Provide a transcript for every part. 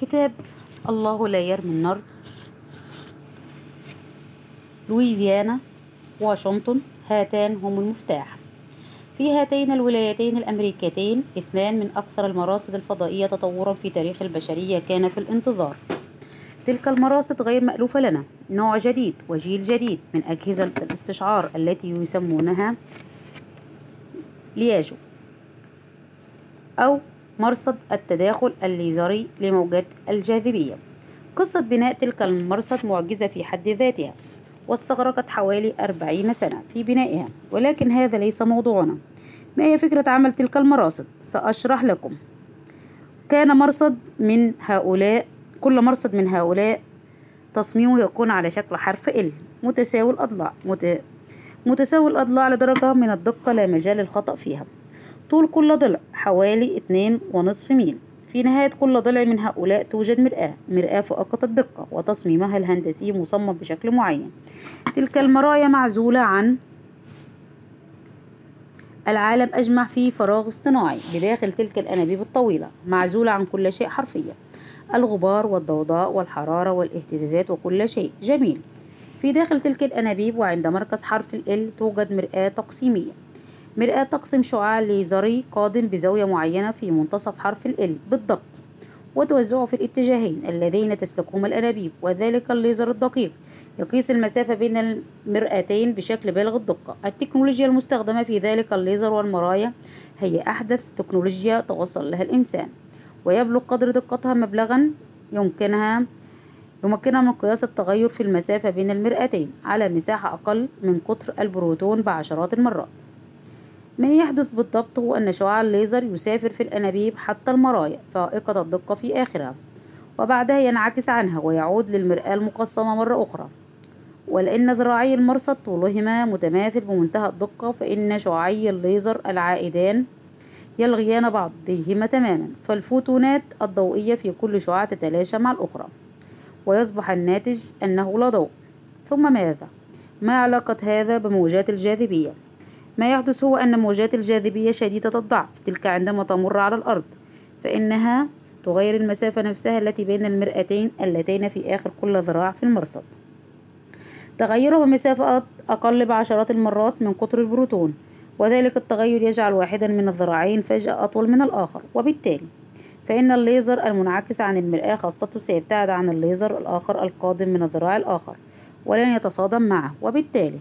كتاب الله لا يرمي النرد. لويزيانا واشنطن هاتان هم المفتاح. في هاتين الولايتين الأمريكتين اثنان من أكثر المراصد الفضائية تطورا في تاريخ البشرية كان في الانتظار. تلك المراصد غير مألوفة لنا. نوع جديد وجيل جديد من أجهزة الاستشعار التي يسمونها لياجو أو مرصد التداخل الليزري لموجات الجاذبية. قصة بناء تلك المرصد معجزة في حد ذاتها واستغرقت حوالي أربعين سنة في بنائها. ولكن هذا ليس موضوعنا. ما هي فكرة عمل تلك المراصد؟ سأشرح لكم. كان مرصد من هؤلاء كل مرصد من هؤلاء تصميمه يكون على شكل حرف ال متساوي الأضلاع مت... متساوي الأضلاع لدرجة من الدقة لا مجال للخطأ فيها. طول كل ضلع حوالي اتنين ونصف ميل. في نهاية كل ضلع من هؤلاء توجد مرآة مرآة فائقة الدقة وتصميمها الهندسي مصمم بشكل معين. تلك المرايا معزولة عن العالم أجمع في فراغ اصطناعي بداخل تلك الأنابيب الطويلة معزولة عن كل شيء حرفيا. الغبار والضوضاء والحرارة والاهتزازات وكل شيء. جميل. في داخل تلك الأنابيب وعند مركز حرف ال توجد مرآة تقسيمية. مرآة تقسم شعاع ليزري قادم بزاوية معينة في منتصف حرف L بالضبط وتوزعه في الاتجاهين اللذين تسلكهما الأنابيب وذلك الليزر الدقيق. يقيس المسافة بين المرآتين بشكل بالغ الدقة. التكنولوجيا المستخدمة في ذلك الليزر والمرايا هي أحدث تكنولوجيا توصل لها الإنسان ويبلغ قدر دقتها مبلغا يمكنها يمكنها من قياس التغير في المسافة بين المرآتين على مساحة أقل من قطر البروتون بعشرات المرات. ما يحدث بالضبط هو أن شعاع الليزر يسافر في الأنابيب حتى المرايا فائقة الدقة في آخرها وبعدها ينعكس عنها ويعود للمرآة المقسمة مرة أخرى ولأن ذراعي المرصد طولهما متماثل بمنتهى الدقة فإن شعاعي الليزر العائدان يلغيان بعضهما تماما فالفوتونات الضوئية في كل شعاع تتلاشى مع الأخرى ويصبح الناتج أنه لا ضوء ثم ماذا؟ ما علاقة هذا بموجات الجاذبية؟ ما يحدث هو أن موجات الجاذبية شديدة الضعف تلك عندما تمر على الأرض فإنها تغير المسافة نفسها التي بين المرآتين اللتين في آخر كل ذراع في المرصد. تغيرها بمسافة أقل بعشرات المرات من قطر البروتون وذلك التغير يجعل واحدا من الذراعين فجأة أطول من الآخر. وبالتالي فإن الليزر المنعكس عن المرآة خاصته سيبتعد عن الليزر الآخر القادم من الذراع الآخر ولن يتصادم معه. وبالتالي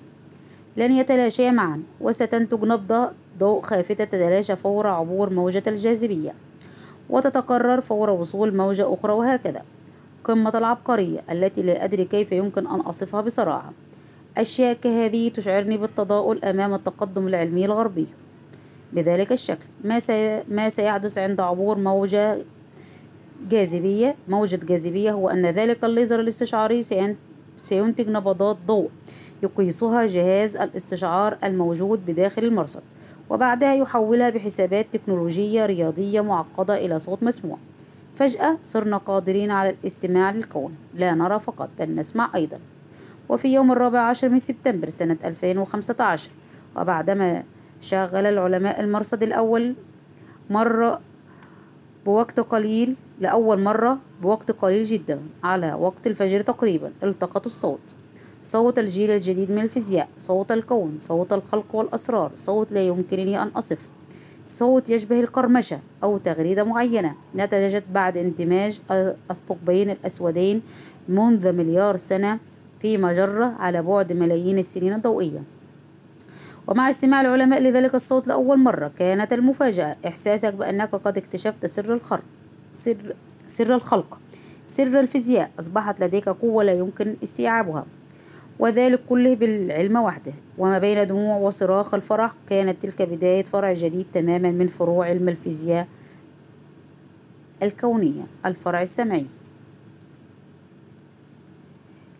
لن يتلاشيا معا وستنتج نبضة ضوء خافتة تتلاشى فور عبور موجة الجاذبية وتتكرر فور وصول موجة أخرى وهكذا. قمة العبقرية التي لا أدري كيف يمكن أن أصفها بصراحة. أشياء كهذه تشعرني بالتضاؤل أمام التقدم العلمي الغربي. بذلك الشكل ما, سي... ما سيحدث عند عبور موجة جاذبية موجة جاذبية هو أن ذلك الليزر الاستشعاري سين... سينتج نبضات ضوء يقيسها جهاز الاستشعار الموجود بداخل المرصد وبعدها يحولها بحسابات تكنولوجية رياضية معقدة إلى صوت مسموع. فجأة صرنا قادرين على الاستماع للكون لا نرى فقط بل نسمع أيضا. وفي يوم الرابع عشر من سبتمبر سنة 2015 وبعدما شغل العلماء المرصد الأول مرة بوقت قليل لأول مرة بوقت قليل جدا على وقت الفجر تقريبا التقطوا الصوت. صوت الجيل الجديد من الفيزياء صوت الكون صوت الخلق والأسرار صوت لا يمكنني أن أصف. صوت يشبه القرمشة أو تغريدة معينة. نتجت بعد اندماج الثقبين الأسودين منذ مليار سنة في مجرة على بعد ملايين السنين الضوئية. ومع استماع العلماء لذلك الصوت لأول مرة كانت المفاجأة. إحساسك بأنك قد اكتشفت سر الخلق سر, سر الخلق سر الفيزياء. أصبحت لديك قوة لا يمكن استيعابها. وذلك كله بالعلم وحده. وما بين دموع وصراخ الفرح كانت تلك بداية فرع جديد تماما من فروع علم الفيزياء الكونية الفرع السمعي.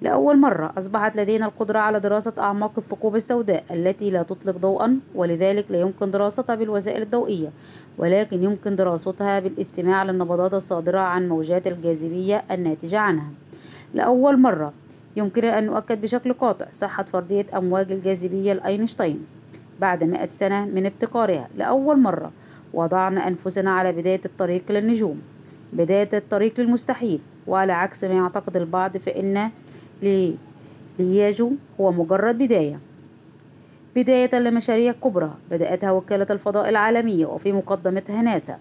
لأول مرة أصبحت لدينا القدرة على دراسة أعماق الثقوب السوداء التي لا تطلق ضوءا ولذلك لا يمكن دراستها بالوسائل الضوئية ولكن يمكن دراستها بالاستماع للنبضات الصادرة عن موجات الجاذبية الناتجة عنها. لأول مرة يمكننا أن نؤكد بشكل قاطع صحة فرضية أمواج الجاذبية لأينشتاين بعد مئة سنة من ابتكارها لأول مرة وضعنا أنفسنا على بداية الطريق للنجوم. بداية الطريق للمستحيل وعلى عكس ما يعتقد البعض فإن لي- لياجو هو مجرد بداية. بداية لمشاريع كبرى بدأتها وكالة الفضاء العالمية وفي مقدمتها ناسا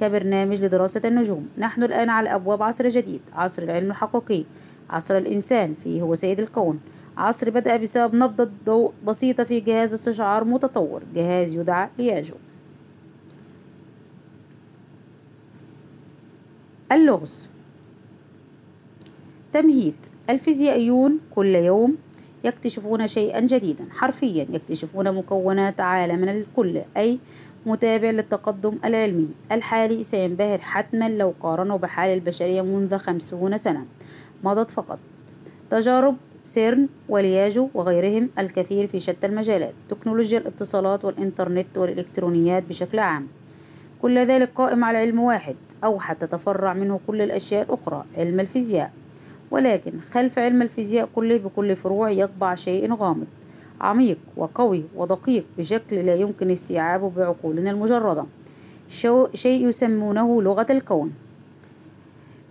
كبرنامج لدراسة النجوم. نحن الآن على أبواب عصر جديد عصر العلم الحقيقي. عصر الإنسان. فيه هو سيد الكون. عصر بدأ بسبب نبضة ضوء بسيطة في جهاز استشعار متطور. جهاز يدعى لياجو. اللغز. تمهيد. الفيزيائيون كل يوم يكتشفون شيئا جديدا. حرفيا يكتشفون مكونات عالمنا الكل أي متابع للتقدم العلمي. الحالي سينبهر حتما لو قارنوا بحال البشرية منذ خمسون سنة. مضت فقط. تجارب سيرن ولياجو وغيرهم الكثير في شتى المجالات تكنولوجيا الاتصالات والإنترنت والإلكترونيات بشكل عام. كل ذلك قائم على علم واحد أو حتى تفرع منه كل الأشياء الأخرى علم الفيزياء. ولكن خلف علم الفيزياء كله بكل فروع يقبع شيء غامض عميق وقوي ودقيق بشكل لا يمكن استيعابه بعقولنا المجردة. شيء يسمونه لغة الكون.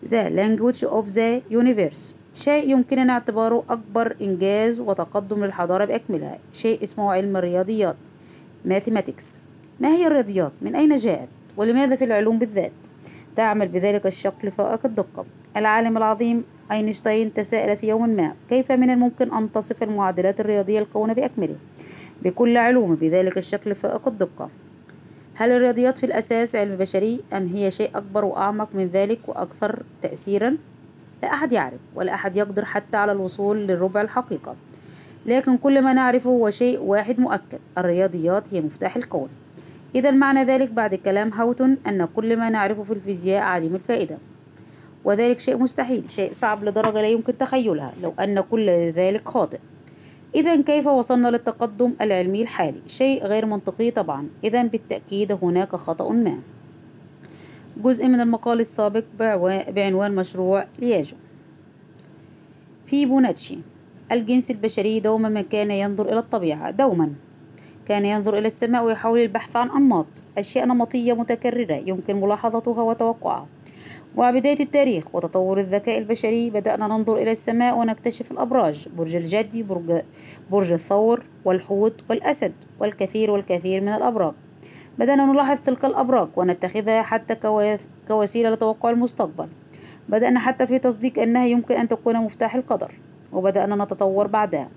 The language of the universe. شيء يمكننا اعتباره أكبر إنجاز وتقدم للحضارة بأكملها. شيء اسمه علم الرياضيات. Mathematics. ما هي الرياضيات؟ من أين جاءت؟ ولماذا في العلوم بالذات؟ تعمل بذلك الشكل فائق الدقة. العالم العظيم أينشتاين تساءل في يوم ما كيف من الممكن أن تصف المعادلات الرياضية الكون بأكمله؟ بكل علومه بذلك الشكل فائق الدقة. هل الرياضيات في الأساس علم بشري أم هي شيء أكبر وأعمق من ذلك وأكثر تأثيرا؟ لا أحد يعرف ولا أحد يقدر حتى على الوصول للربع الحقيقة. لكن كل ما نعرفه هو شيء واحد مؤكد الرياضيات هي مفتاح الكون. إذا معنى ذلك بعد كلام هاوتون أن كل ما نعرفه في الفيزياء عديم الفائدة. وذلك شيء مستحيل شيء صعب لدرجة لا يمكن تخيلها لو أن كل ذلك خاطئ. إذا كيف وصلنا للتقدم العلمي الحالي؟ شيء غير منطقي طبعا. إذا بالتأكيد هناك خطأ ما. جزء من المقال السابق بعنوان مشروع لياجو. فيبوناتشي الجنس البشري دوما ما كان ينظر إلى الطبيعة دوما. كان ينظر إلى السماء ويحاول البحث عن أنماط أشياء نمطية متكررة يمكن ملاحظتها وتوقعها. مع بداية التاريخ وتطور الذكاء البشري بدأنا ننظر إلى السماء ونكتشف الأبراج برج الجدي برج, برج الثور والحوت والأسد والكثير والكثير من الأبراج. بدأنا نلاحظ تلك الأبراج ونتخذها حتى كوسيلة لتوقع المستقبل. بدأنا حتى في تصديق أنها يمكن أن تكون مفتاح القدر وبدأنا نتطور بعدها.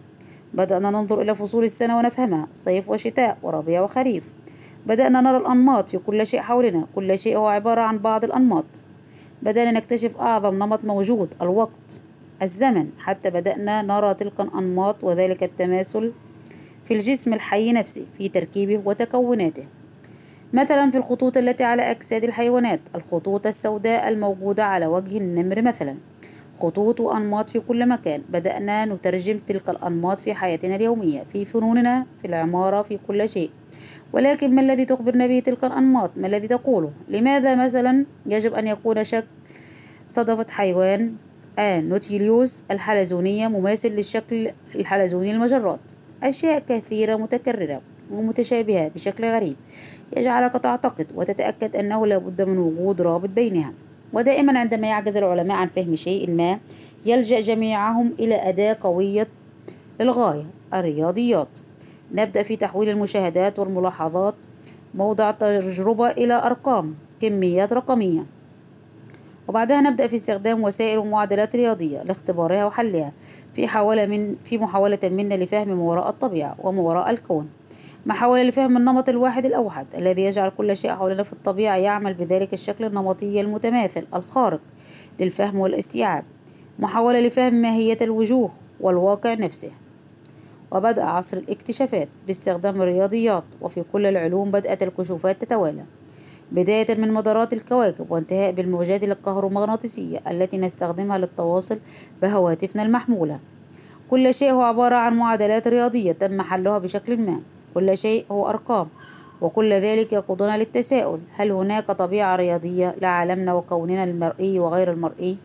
بدأنا ننظر إلى فصول السنة ونفهمها صيف وشتاء وربيع وخريف. بدأنا نرى الأنماط في كل شيء حولنا كل شيء هو عبارة عن بعض الأنماط. بدأنا نكتشف أعظم نمط موجود الوقت الزمن. حتى بدأنا نرى تلك الأنماط وذلك التماثل في الجسم الحي نفسه في تركيبه وتكوناته. مثلا في الخطوط التي على أجساد الحيوانات الخطوط السوداء الموجودة على وجه النمر مثلا. خطوط وأنماط في كل مكان. بدأنا نترجم تلك الأنماط في حياتنا اليومية في فنوننا في العمارة في كل شيء. ولكن ما الذي تخبرنا به تلك الأنماط؟ ما الذي تقوله؟ لماذا مثلا يجب أن يكون شكل صدفة حيوان النوتيليوس الحلزونية مماثل للشكل الحلزوني للمجرات أشياء كثيرة متكررة ومتشابهة بشكل غريب يجعلك تعتقد وتتأكد أنه لا بد من وجود رابط بينها. ودائما عندما يعجز العلماء عن فهم شيء ما يلجأ جميعهم إلى أداة قوية للغاية الرياضيات. نبدأ في تحويل المشاهدات والملاحظات موضع تجربة إلى أرقام كميات رقمية. وبعدها نبدأ في استخدام وسائل ومعادلات رياضية لاختبارها وحلها في حاولة من في محاولة منا لفهم ما وراء الطبيعة وما وراء الكون محاولة لفهم النمط الواحد الأوحد الذي يجعل كل شيء حولنا في الطبيعة يعمل بذلك الشكل النمطي المتماثل الخارق للفهم والاستيعاب محاولة لفهم ماهية الوجوه والواقع نفسه. وبدأ عصر الاكتشافات باستخدام الرياضيات وفي كل العلوم بدأت الكشوفات تتوالى. بداية من مدارات الكواكب وانتهاء بالموجات الكهرومغناطيسية التي نستخدمها للتواصل بهواتفنا المحمولة. كل شيء هو عبارة عن معادلات رياضية تم حلها بشكل ما. كل شيء هو أرقام وكل ذلك يقودنا للتساؤل هل هناك طبيعة رياضية لعالمنا وكوننا المرئي وغير المرئي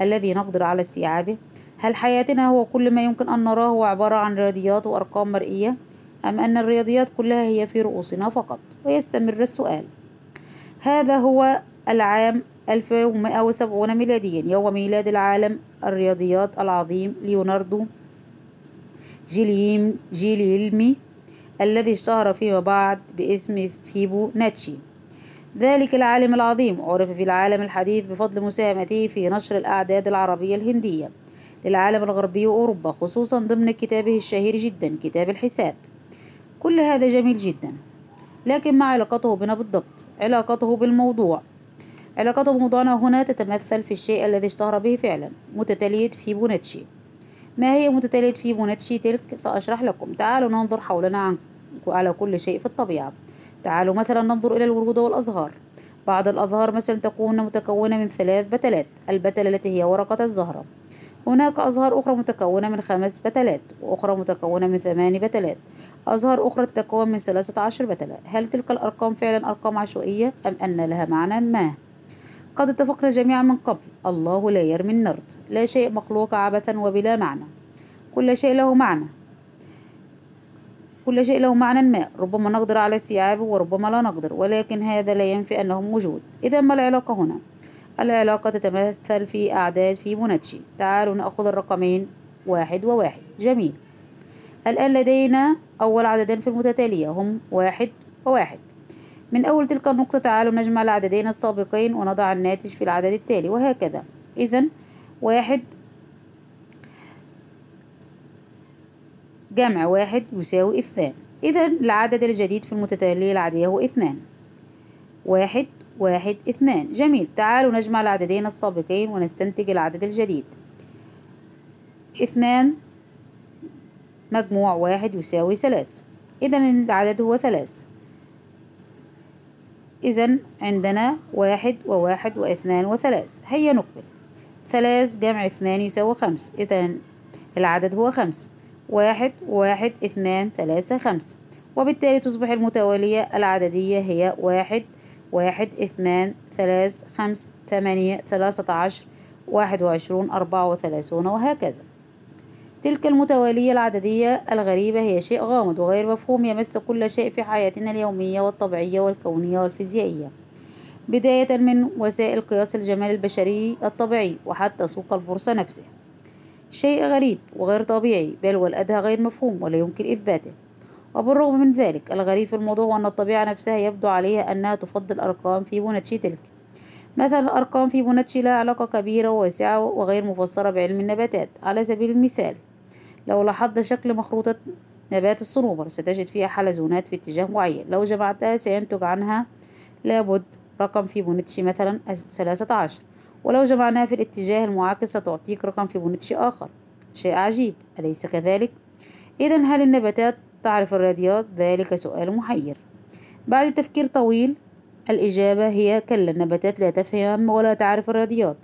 الذي نقدر على استيعابه؟ هل حياتنا هو كل ما يمكن أن نراه هو عبارة عن رياضيات وأرقام مرئية؟ أم أن الرياضيات كلها هي في رؤوسنا فقط؟ ويستمر السؤال. هذا هو العام 1170 ميلاديا. يوم ميلاد العالم الرياضيات العظيم ليوناردو جيليم جيليلمي الذي اشتهر فيما بعد باسم فيبوناتشي. ذلك العالم العظيم. عرف في العالم الحديث بفضل مساهمته في نشر الأعداد العربية الهندية. للعالم الغربي وأوروبا خصوصا ضمن كتابه الشهير جدا كتاب الحساب. كل هذا جميل جدا. لكن ما علاقته بنا بالضبط؟ علاقته بالموضوع. علاقته بموضوعنا هنا تتمثل في الشيء الذي اشتهر به فعلا متتالية فيبوناتشي. ما هي متتالية فيبوناتشي تلك؟ سأشرح لكم. تعالوا ننظر حولنا عن على كل شيء في الطبيعة. تعالوا مثلا ننظر إلى الورود والأزهار. بعض الأزهار مثلا تكون متكونة من ثلاث بتلات البتلة التي هي ورقة الزهرة. هناك أزهار أخرى متكونة من خمس بتلات وأخرى متكونة من ثماني بتلات. أزهار أخرى تتكون من ثلاثة عشر بتلة. هل تلك الأرقام فعلا أرقام عشوائية أم أن لها معنى ما؟ قد اتفقنا جميعا من قبل. الله لا يرمي النرد. لا شيء مخلوق عبثا وبلا معنى. كل شيء له معنى. كل شيء له معنى ما. ربما نقدر على استيعابه وربما لا نقدر ولكن هذا لا ينفي أنه موجود إذا ما العلاقة هنا؟ العلاقة تتمثل في أعداد فيبوناتشي تعالوا نأخذ الرقمين واحد وواحد. جميل. الآن لدينا أول عددين في المتتالية. هم واحد وواحد. من أول تلك النقطة تعالوا نجمع العددين السابقين ونضع الناتج في العدد التالي. وهكذا. إذا واحد جمع واحد يساوي اثنان. إذا العدد الجديد في المتتالية العادية هو اثنان. واحد واحد اثنان. جميل. تعالوا نجمع العددين السابقين ونستنتج العدد الجديد. اثنان مجموع واحد يساوي ثلاث. إذا العدد هو ثلاث. إذا عندنا واحد وواحد واثنان وثلاث. هيا نقبل. ثلاث جمع اثنان يساوي خمس. إذا العدد هو خمس. واحد واحد اثنان ثلاثة خمس. وبالتالي تصبح المتوالية العددية هي واحد واحد اثنان ثلاث خمس ثمانية ثلاثة عشر واحد وعشرون أربعة وثلاثون وهكذا. تلك المتوالية العددية الغريبة هي شيء غامض وغير مفهوم يمس كل شيء في حياتنا اليومية والطبيعية والكونية والفيزيائية. بداية من وسائل قياس الجمال البشري الطبيعي وحتى سوق البورصة نفسه. شيء غريب وغير طبيعي بل والأدهى غير مفهوم ولا يمكن إثباته. وبالرغم من ذلك الغريب في الموضوع أن الطبيعة نفسها يبدو عليها أنها تفضل أرقام فيبوناتشي تلك. مثلا أرقام فيبوناتشي لها علاقة كبيرة وواسعة وغير مفسرة بعلم النباتات. على سبيل المثال لو لاحظت شكل مخروطة نبات الصنوبر ستجد فيها حلزونات في اتجاه معين. لو جمعتها سينتج عنها لابد رقم فيبوناتشي مثلا ثلاثة عشر. ولو جمعناها في الاتجاه المعاكس ستعطيك رقم فيبوناتشي آخر. شيء عجيب. أليس كذلك؟ إذا هل النباتات تعرف الرياضيات؟ ذلك سؤال محير. بعد تفكير طويل الإجابة هي كلا النباتات لا تفهم ولا تعرف الرياضيات.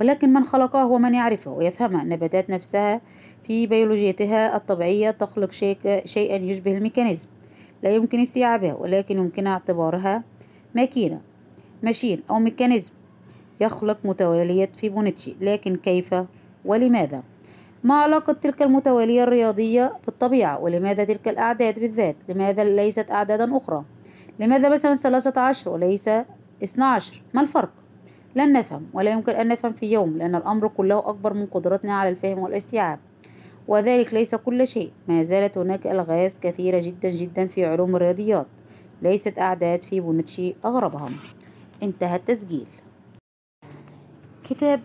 ولكن من خلقها هو من يعرفها ويفهمها. النباتات نفسها في بيولوجيتها الطبيعية تخلق شيئا يشبه ال mechanism. لا يمكن استيعابها ولكن يمكن اعتبارها ماكينة machine أو mechanism. يخلق متوالية فيبوناتشي لكن كيف؟ ولماذا؟ ما علاقة تلك المتوالية الرياضية بالطبيعة ولماذا تلك الأعداد بالذات؟ لماذا ليست أعدادا أخرى؟ لماذا مثلا ثلاثة عشر وليس اثنا عشر؟ ما الفرق؟ لن نفهم ولا يمكن أن نفهم في يوم لأن الأمر كله أكبر من قدرتنا على الفهم والاستيعاب وذلك ليس كل شيء ما زالت هناك ألغاز كثيرة جدا جدا في علوم الرياضيات ليست أعداد في بونتشي أغربهم انتهى التسجيل كتاب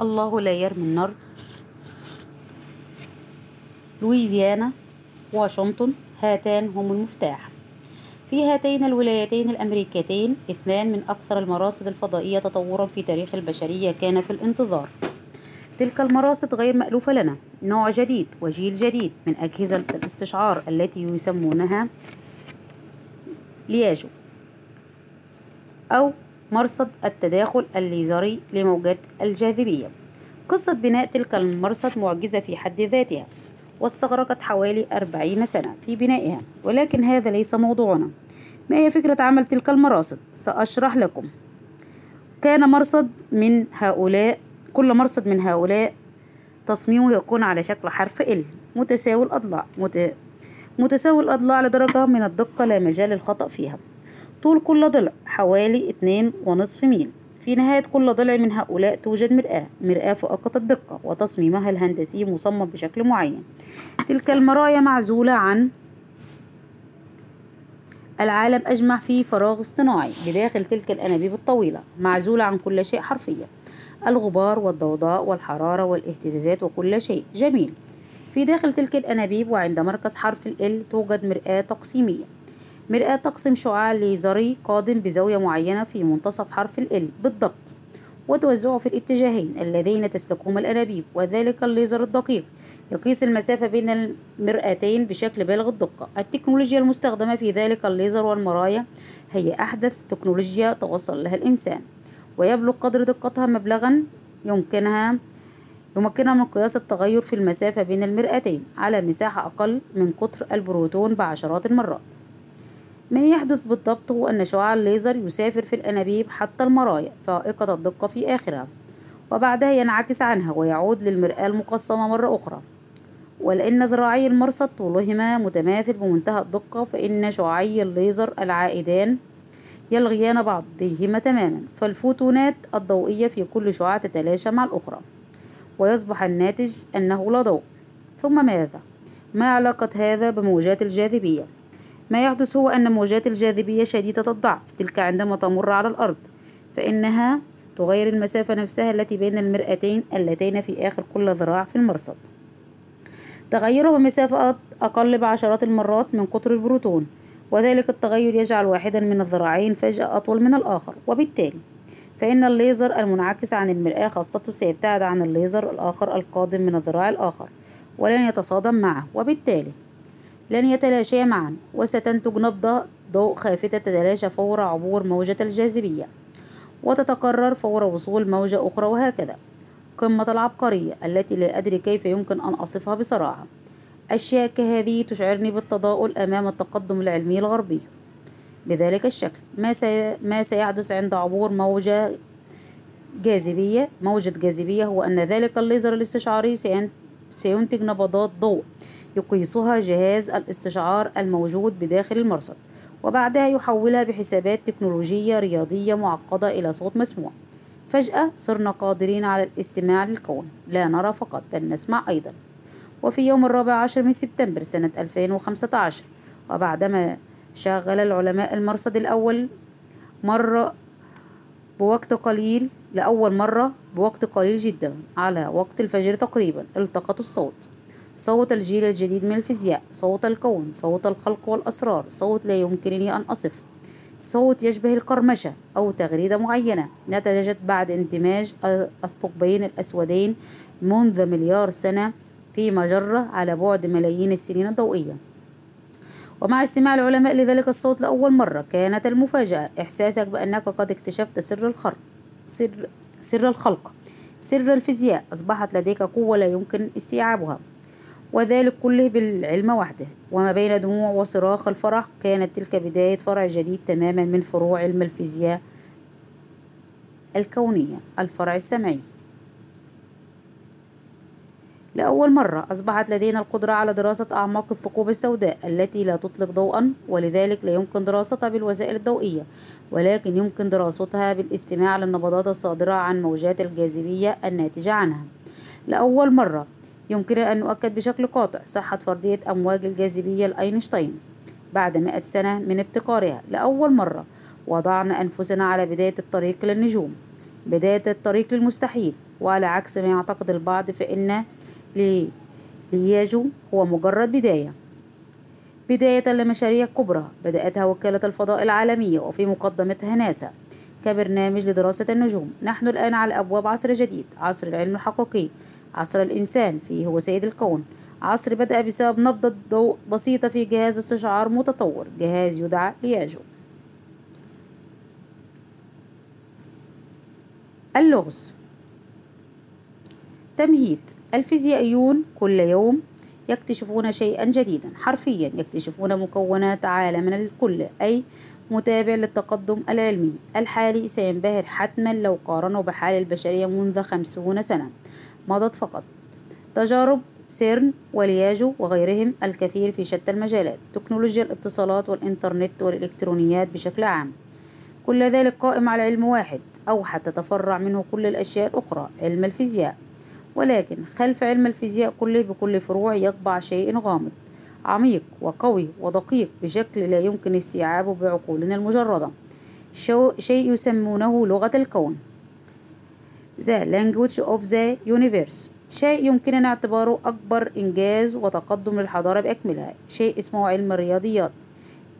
الله لا يرمي النرد لويزيانا واشنطن هاتان هم المفتاح. في هاتين الولايتين الأمريكتين اثنان من أكثر المراصد الفضائية تطورا في تاريخ البشرية كان في الانتظار. تلك المراصد غير مألوفة لنا. نوع جديد وجيل جديد من أجهزة الاستشعار التي يسمونها لياجو أو مرصد التداخل الليزري لموجات الجاذبية. قصة بناء تلك المرصد معجزة في حد ذاتها. واستغرقت حوالي أربعين سنة في بنائها. ولكن هذا ليس موضوعنا. ما هي فكرة عمل تلك المراصد؟ سأشرح لكم. كان مرصد من هؤلاء كل مرصد من هؤلاء تصميمه يكون على شكل حرف ال. متساوي الأضلاع. مت... متساوي الأضلاع لدرجة من الدقة لا مجال للخطأ فيها. طول كل ضلع حوالي اتنين ونصف ميل. في نهاية كل ضلع من هؤلاء توجد مرآة مرآة فائقة الدقة وتصميمها الهندسي مصمم بشكل معين. تلك المرايا معزولة عن العالم أجمع في فراغ اصطناعي بداخل تلك الأنابيب الطويلة معزولة عن كل شيء حرفيا. الغبار والضوضاء والحرارة والاهتزازات وكل شيء. جميل. في داخل تلك الأنابيب وعند مركز حرف ال توجد مرآة تقسيمية. مرآة تقسم شعاع ليزري قادم بزاوية معينة في منتصف حرف L بالضبط وتوزعه في الاتجاهين اللذين تسلكهما الأنابيب وذلك الليزر الدقيق. يقيس المسافة بين المرآتين بشكل بالغ الدقة. التكنولوجيا المستخدمة في ذلك الليزر والمرايا هي أحدث تكنولوجيا توصل لها الإنسان ويبلغ قدر دقتها مبلغا يمكنها يمكنها من قياس التغير في المسافة بين المرآتين على مساحة أقل من قطر البروتون بعشرات المرات. ما يحدث بالضبط هو أن شعاع الليزر يسافر في الأنابيب حتى المرايا فائقة الدقة في آخرها وبعدها ينعكس عنها ويعود للمرآة المقسمة مرة أخرى ولأن ذراعي المرصد طولهما متماثل بمنتهى الدقة فإن شعاعي الليزر العائدان يلغيان بعضهما تماما فالفوتونات الضوئية في كل شعاع تتلاشى مع الأخرى ويصبح الناتج أنه لا ضوء ثم ماذا؟ ما علاقة هذا بموجات الجاذبية؟ ما يحدث هو أن موجات الجاذبية شديدة الضعف تلك عندما تمر على الأرض فإنها تغير المسافة نفسها التي بين المرآتين اللتين في آخر كل ذراع في المرصد. تغيرها بمسافة أقل بعشرات المرات من قطر البروتون وذلك التغير يجعل واحدا من الذراعين فجأة أطول من الآخر. وبالتالي فإن الليزر المنعكس عن المرآة خاصته سيبتعد عن الليزر الآخر القادم من الذراع الآخر ولن يتصادم معه. وبالتالي لن يتلاشيا معا وستنتج نبضة ضوء خافتة تتلاشى فور عبور موجة الجاذبية وتتكرر فور وصول موجة أخرى وهكذا. قمة العبقرية التي لا أدري كيف يمكن أن أصفها بصراحة. أشياء كهذه تشعرني بالتضاؤل أمام التقدم العلمي الغربي. بذلك الشكل ما, سي... ما سيحدث عند عبور موجة جاذبية موجة جاذبية هو أن ذلك الليزر الاستشعاري سين... سينتج نبضات ضوء. يقيسها جهاز الاستشعار الموجود بداخل المرصد وبعدها يحولها بحسابات تكنولوجية رياضية معقدة إلى صوت مسموع. فجأة صرنا قادرين على الاستماع للكون لا نرى فقط بل نسمع أيضا. وفي يوم الرابع عشر من سبتمبر سنة 2015 وبعدما شغل العلماء المرصد الأول مرة بوقت قليل لأول مرة بوقت قليل جدا على وقت الفجر تقريبا التقطوا الصوت. صوت الجيل الجديد من الفيزياء صوت الكون صوت الخلق والأسرار صوت لا يمكنني أن أصف. صوت يشبه القرمشة أو تغريدة معينة. نتجت بعد اندماج الثقبين الأسودين منذ مليار سنة في مجرة على بعد ملايين السنين الضوئية. ومع استماع العلماء لذلك الصوت لأول مرة كانت المفاجأة. إحساسك بأنك قد اكتشفت سر الخلق سر, سر الخلق سر الفيزياء. أصبحت لديك قوة لا يمكن استيعابها. وذلك كله بالعلم وحده. وما بين دموع وصراخ الفرح كانت تلك بداية فرع جديد تماما من فروع علم الفيزياء الكونية الفرع السمعي. لأول مرة أصبحت لدينا القدرة على دراسة أعماق الثقوب السوداء التي لا تطلق ضوءا ولذلك لا يمكن دراستها بالوسائل الضوئية ولكن يمكن دراستها بالاستماع للنبضات الصادرة عن موجات الجاذبية الناتجة عنها. لأول مرة يمكننا أن نؤكد بشكل قاطع صحة فرضية أمواج الجاذبية لأينشتاين بعد مئة سنة من ابتكارها لأول مرة وضعنا أنفسنا على بداية الطريق للنجوم. بداية الطريق للمستحيل وعلى عكس ما يعتقد البعض فإن لياجو هو مجرد بداية. بداية لمشاريع كبرى بدأتها وكالة الفضاء العالمية وفي مقدمتها ناسا. كبرنامج لدراسة النجوم. نحن الآن على أبواب عصر جديد عصر العلم الحقيقي. عصر الإنسان فيه هو سيد الكون. عصر بدأ بسبب نبضة ضوء بسيطة في جهاز استشعار متطور جهاز يدعى لياجو اللغز تمهيد الفيزيائيون كل يوم يكتشفون شيئا جديدا حرفيا يكتشفون مكونات عالمنا الكل أي متابع للتقدم العلمي. الحالي سينبهر حتما لو قارنوا بحال البشرية منذ خمسون سنة. مضت فقط. تجارب سيرن ولياجو وغيرهم الكثير في شتى المجالات. تكنولوجيا الاتصالات والإنترنت والإلكترونيات بشكل عام. كل ذلك قائم على علم واحد أو حتى تفرع منه كل الأشياء الأخرى علم الفيزياء. ولكن خلف علم الفيزياء كله بكل فروع يقبع شيء غامض عميق وقوي ودقيق بشكل لا يمكن استيعابه بعقولنا المجردة. شيء يسمونه لغة الكون. The language of the universe. شيء يمكننا اعتباره أكبر إنجاز وتقدم للحضارة بأكملها. شيء اسمه علم الرياضيات.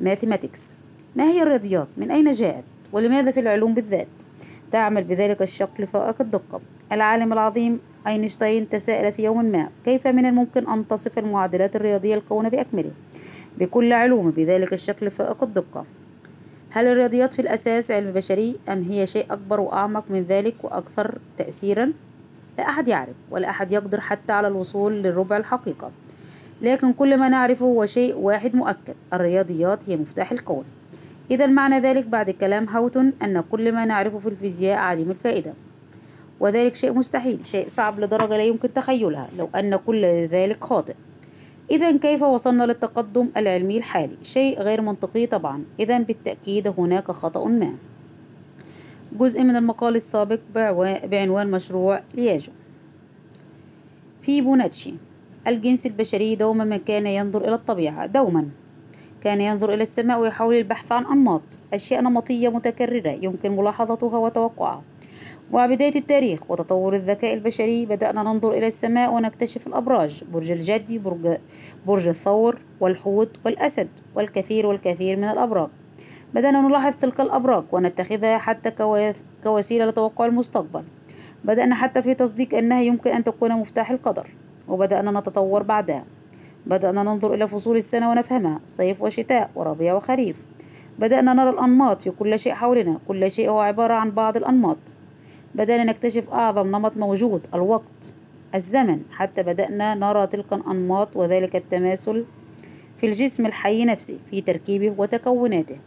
Mathematics. ما هي الرياضيات؟ من أين جاءت؟ ولماذا في العلوم بالذات؟ تعمل بذلك الشكل فائق الدقة. العالم العظيم أينشتاين تساءل في يوم ما كيف من الممكن أن تصف المعادلات الرياضية الكون بأكمله؟ بكل علوم بذلك الشكل فائق الدقة. هل الرياضيات في الأساس علم بشري أم هي شيء أكبر وأعمق من ذلك وأكثر تأثيرا؟ لا أحد يعرف ولا أحد يقدر حتى على الوصول للربع الحقيقة. لكن كل ما نعرفه هو شيء واحد مؤكد الرياضيات هي مفتاح الكون. إذا معنى ذلك بعد كلام هاوتون أن كل ما نعرفه في الفيزياء عديم الفائدة. وذلك شيء مستحيل شيء صعب لدرجة لا يمكن تخيلها لو أن كل ذلك خاطئ. إذا كيف وصلنا للتقدم العلمي الحالي؟ شيء غير منطقي طبعا. إذا بالتأكيد هناك خطأ ما. جزء من المقال السابق بعنوان مشروع لياجو. فيبوناتشي الجنس البشري دوما ما كان ينظر إلى الطبيعة دوما. كان ينظر إلى السماء ويحاول البحث عن أنماط أشياء نمطية متكررة يمكن ملاحظتها وتوقعها. ومع بداية التاريخ وتطور الذكاء البشري بدأنا ننظر إلى السماء ونكتشف الأبراج برج الجدي برج, برج الثور والحوت والأسد والكثير والكثير من الأبراج. بدأنا نلاحظ تلك الأبراج ونتخذها حتى كوسيلة لتوقع المستقبل. بدأنا حتى في تصديق أنها يمكن أن تكون مفتاح القدر وبدأنا نتطور بعدها. بدأنا ننظر إلى فصول السنة ونفهمها صيف وشتاء وربيع وخريف. بدأنا نرى الأنماط في كل شيء حولنا كل شيء هو عبارة عن بعض الأنماط. بدأنا نكتشف أعظم نمط موجود الوقت الزمن. حتى بدأنا نرى تلك الأنماط وذلك التماثل في الجسم الحي نفسه في تركيبه وتكوناته.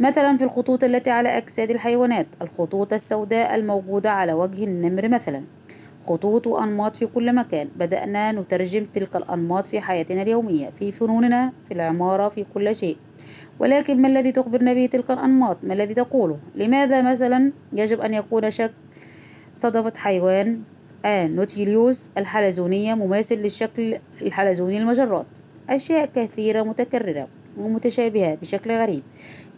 مثلا في الخطوط التي على أجساد الحيوانات الخطوط السوداء الموجودة على وجه النمر مثلا. خطوط وأنماط في كل مكان. بدأنا نترجم تلك الأنماط في حياتنا اليومية في فنوننا في العمارة في كل شيء. ولكن ما الذي تخبرنا به تلك الأنماط؟ ما الذي تقوله؟ لماذا مثلا يجب أن يكون شكل صدفة حيوان نوتيليوس الحلزونية مماثل للشكل الحلزوني للمجرات؟ أشياء كثيرة متكررة ومتشابهة بشكل غريب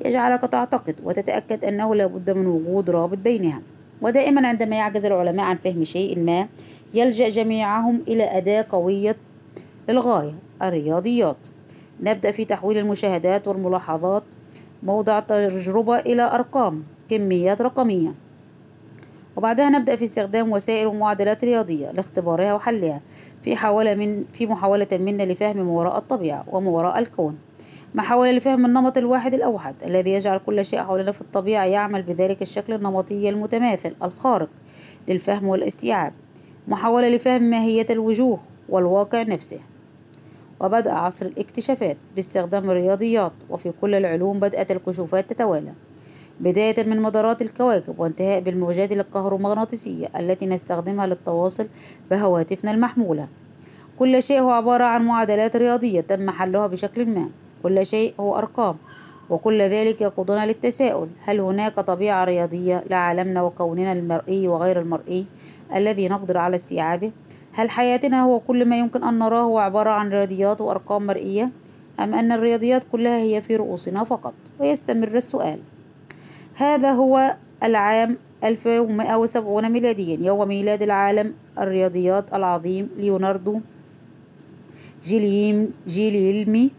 يجعلك تعتقد وتتأكد أنه لا بد من وجود رابط بينها. ودائما عندما يعجز العلماء عن فهم شيء ما يلجأ جميعهم إلى أداة قوية للغاية الرياضيات. نبدأ في تحويل المشاهدات والملاحظات موضع تجربة إلى أرقام كميات رقمية. وبعدها نبدأ في استخدام وسائل ومعادلات رياضية لاختبارها وحلها في محاولة من في محاولة منا لفهم ما وراء الطبيعة وما وراء الكون محاولة لفهم النمط الواحد الأوحد الذي يجعل كل شيء حولنا في الطبيعة يعمل بذلك الشكل النمطي المتماثل الخارق للفهم والاستيعاب محاولة لفهم ماهية الوجوه والواقع نفسه. وبدأ عصر الاكتشافات باستخدام الرياضيات وفي كل العلوم بدأت الكشوفات تتوالى. بداية من مدارات الكواكب وانتهاء بالموجات الكهرومغناطيسية التي نستخدمها للتواصل بهواتفنا المحمولة. كل شيء هو عبارة عن معادلات رياضية تم حلها بشكل ما. كل شيء هو أرقام وكل ذلك يقودنا للتساؤل هل هناك طبيعة رياضية لعالمنا وكوننا المرئي وغير المرئي الذي نقدر على استيعابه؟ هل حياتنا هو كل ما يمكن أن نراه هو عبارة عن رياضيات وأرقام مرئية أم أن الرياضيات كلها هي في رؤوسنا فقط؟ ويستمر السؤال. هذا هو العام 1170 ميلاديا. يوم ميلاد العالم الرياضيات العظيم ليوناردو جيليم جيليلمي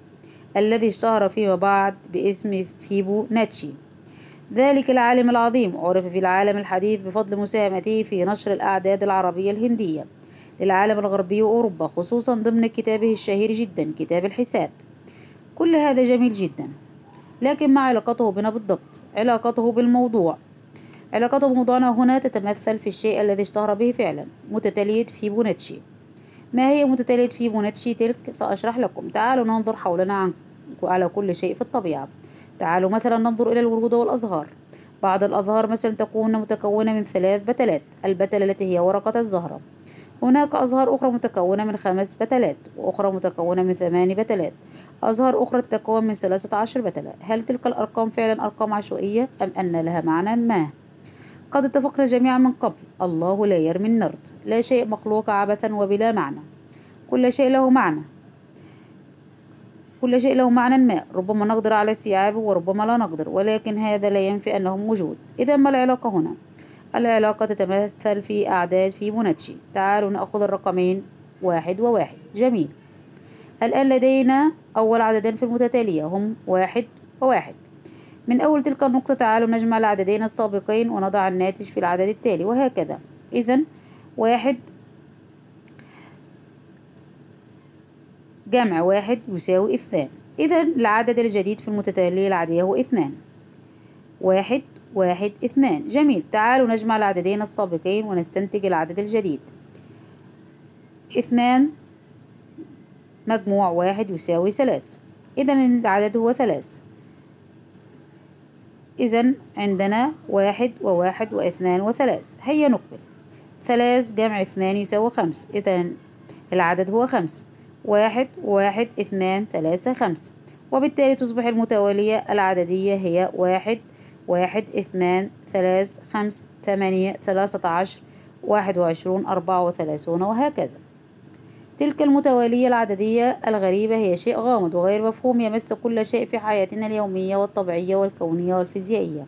الذي اشتهر فيما بعد باسم فيبو ناتشي. ذلك العالم العظيم. عرف في العالم الحديث بفضل مساهمته في نشر الأعداد العربية الهندية. للعالم الغربي وأوروبا خصوصا ضمن كتابه الشهير جدا كتاب الحساب. كل هذا جميل جدا. لكن ما علاقته بنا بالضبط؟ علاقته بالموضوع. علاقته بموضوعنا هنا تتمثل في الشيء الذي اشتهر به فعلا متتالية فيبوناتشي ما هي متتالية فيبوناتشي تلك؟ سأشرح لكم. تعالوا ننظر حولنا عن على كل شيء في الطبيعة. تعالوا مثلا ننظر إلى الورود والأزهار. بعض الأزهار مثلا تكون متكونة من ثلاث بتلات البتلة التي هي ورقة الزهرة. هناك أزهار أخرى متكونة من خمس بتلات وأخرى متكونة من ثماني بتلات. أزهار أخرى تتكون من ثلاثة عشر بتلة. هل تلك الأرقام فعلا أرقام عشوائية أم أن لها معنى ما؟ قد اتفقنا جميعا من قبل. الله لا يرمي النرد. لا شيء مخلوق عبثا وبلا معنى. كل شيء له معنى. كل شيء له معنى ما. ربما نقدر على استيعابه وربما لا نقدر ولكن هذا لا ينفي أنه موجود إذا ما العلاقة هنا؟ العلاقة تتمثل في أعداد فيبوناتشي تعالوا نأخذ الرقمين واحد وواحد. جميل. الآن لدينا أول عددين في المتتالية. هم واحد وواحد. من أول تلك النقطة تعالوا نجمع العددين السابقين ونضع الناتج في العدد التالي. وهكذا. إذا واحد جمع واحد يساوي اثنان. إذا العدد الجديد في المتتالية العادية هو اثنان. واحد واحد اثنان. جميل. تعالوا نجمع العددين السابقين ونستنتج العدد الجديد. اثنان مجموع واحد يساوي ثلاث. إذا العدد هو ثلاث. إذا عندنا واحد وواحد واثنان وثلاث. هيا نقبل. ثلاث جمع اثنان يساوي خمس. إذا العدد هو خمس. واحد واحد اثنان ثلاثة خمس. وبالتالي تصبح المتوالية العددية هي واحد واحد اثنان ثلاث خمس ثمانية ثلاثة عشر واحد وعشرون أربعة وثلاثون وهكذا. تلك المتوالية العددية الغريبة هي شيء غامض وغير مفهوم يمس كل شيء في حياتنا اليومية والطبيعية والكونية والفيزيائية.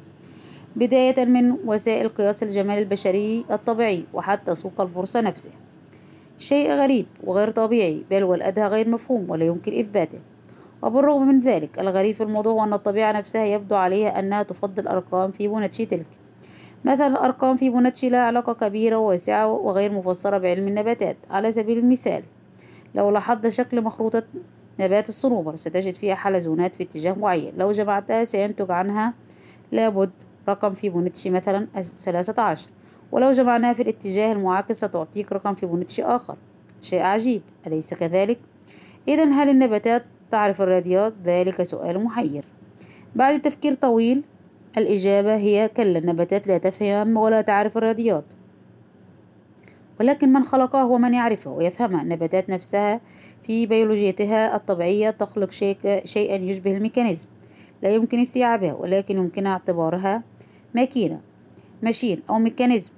بداية من وسائل قياس الجمال البشري الطبيعي وحتى سوق البورصة نفسه. شيء غريب وغير طبيعي بل والأدهى غير مفهوم ولا يمكن إثباته. وبالرغم من ذلك الغريب في الموضوع هو أن الطبيعة نفسها يبدو عليها أنها تفضل أرقام فيبوناتشي تلك. مثلا أرقام فيبوناتشي لها علاقة كبيرة وواسعة وغير مفسرة بعلم النباتات. على سبيل المثال لو لاحظت شكل مخروطة نبات الصنوبر ستجد فيها حلزونات في اتجاه معين. لو جمعتها سينتج عنها لابد رقم فيبوناتشي مثلا ثلاثة عشر. ولو جمعناها في الاتجاه المعاكس ستعطيك رقم فيبوناتشي آخر. شيء عجيب. أليس كذلك؟ إذا هل النباتات تعرف الرياضيات؟ ذلك سؤال محير. بعد تفكير طويل الإجابة هي كلا النباتات لا تفهم ولا تعرف الرياضيات. ولكن من خلقها هو من يعرفها ويفهمها. النباتات نفسها في بيولوجيتها الطبيعية تخلق شيئا يشبه ال mechanism. لا يمكن استيعابها ولكن يمكن اعتبارها ماكينة machine أو mechanism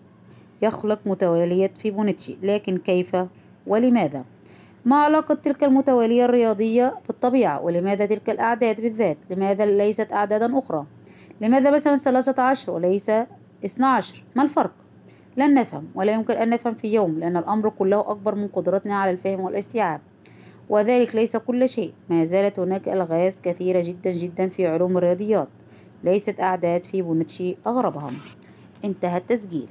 يخلق متوالية فيبوناتشي لكن كيف؟ ولماذا؟ ما علاقة تلك المتوالية الرياضية بالطبيعة ولماذا تلك الأعداد بالذات؟ لماذا ليست أعدادا أخرى؟ لماذا مثلا ثلاثة عشر وليس اثنا عشر؟ ما الفرق؟ لن نفهم ولا يمكن أن نفهم في يوم لأن الأمر كله أكبر من قدرتنا على الفهم والاستيعاب وذلك ليس كل شيء ما زالت هناك ألغاز كثيرة جدا جدا في علوم الرياضيات ليست أعداد في بونتشي أغربهم انتهى التسجيل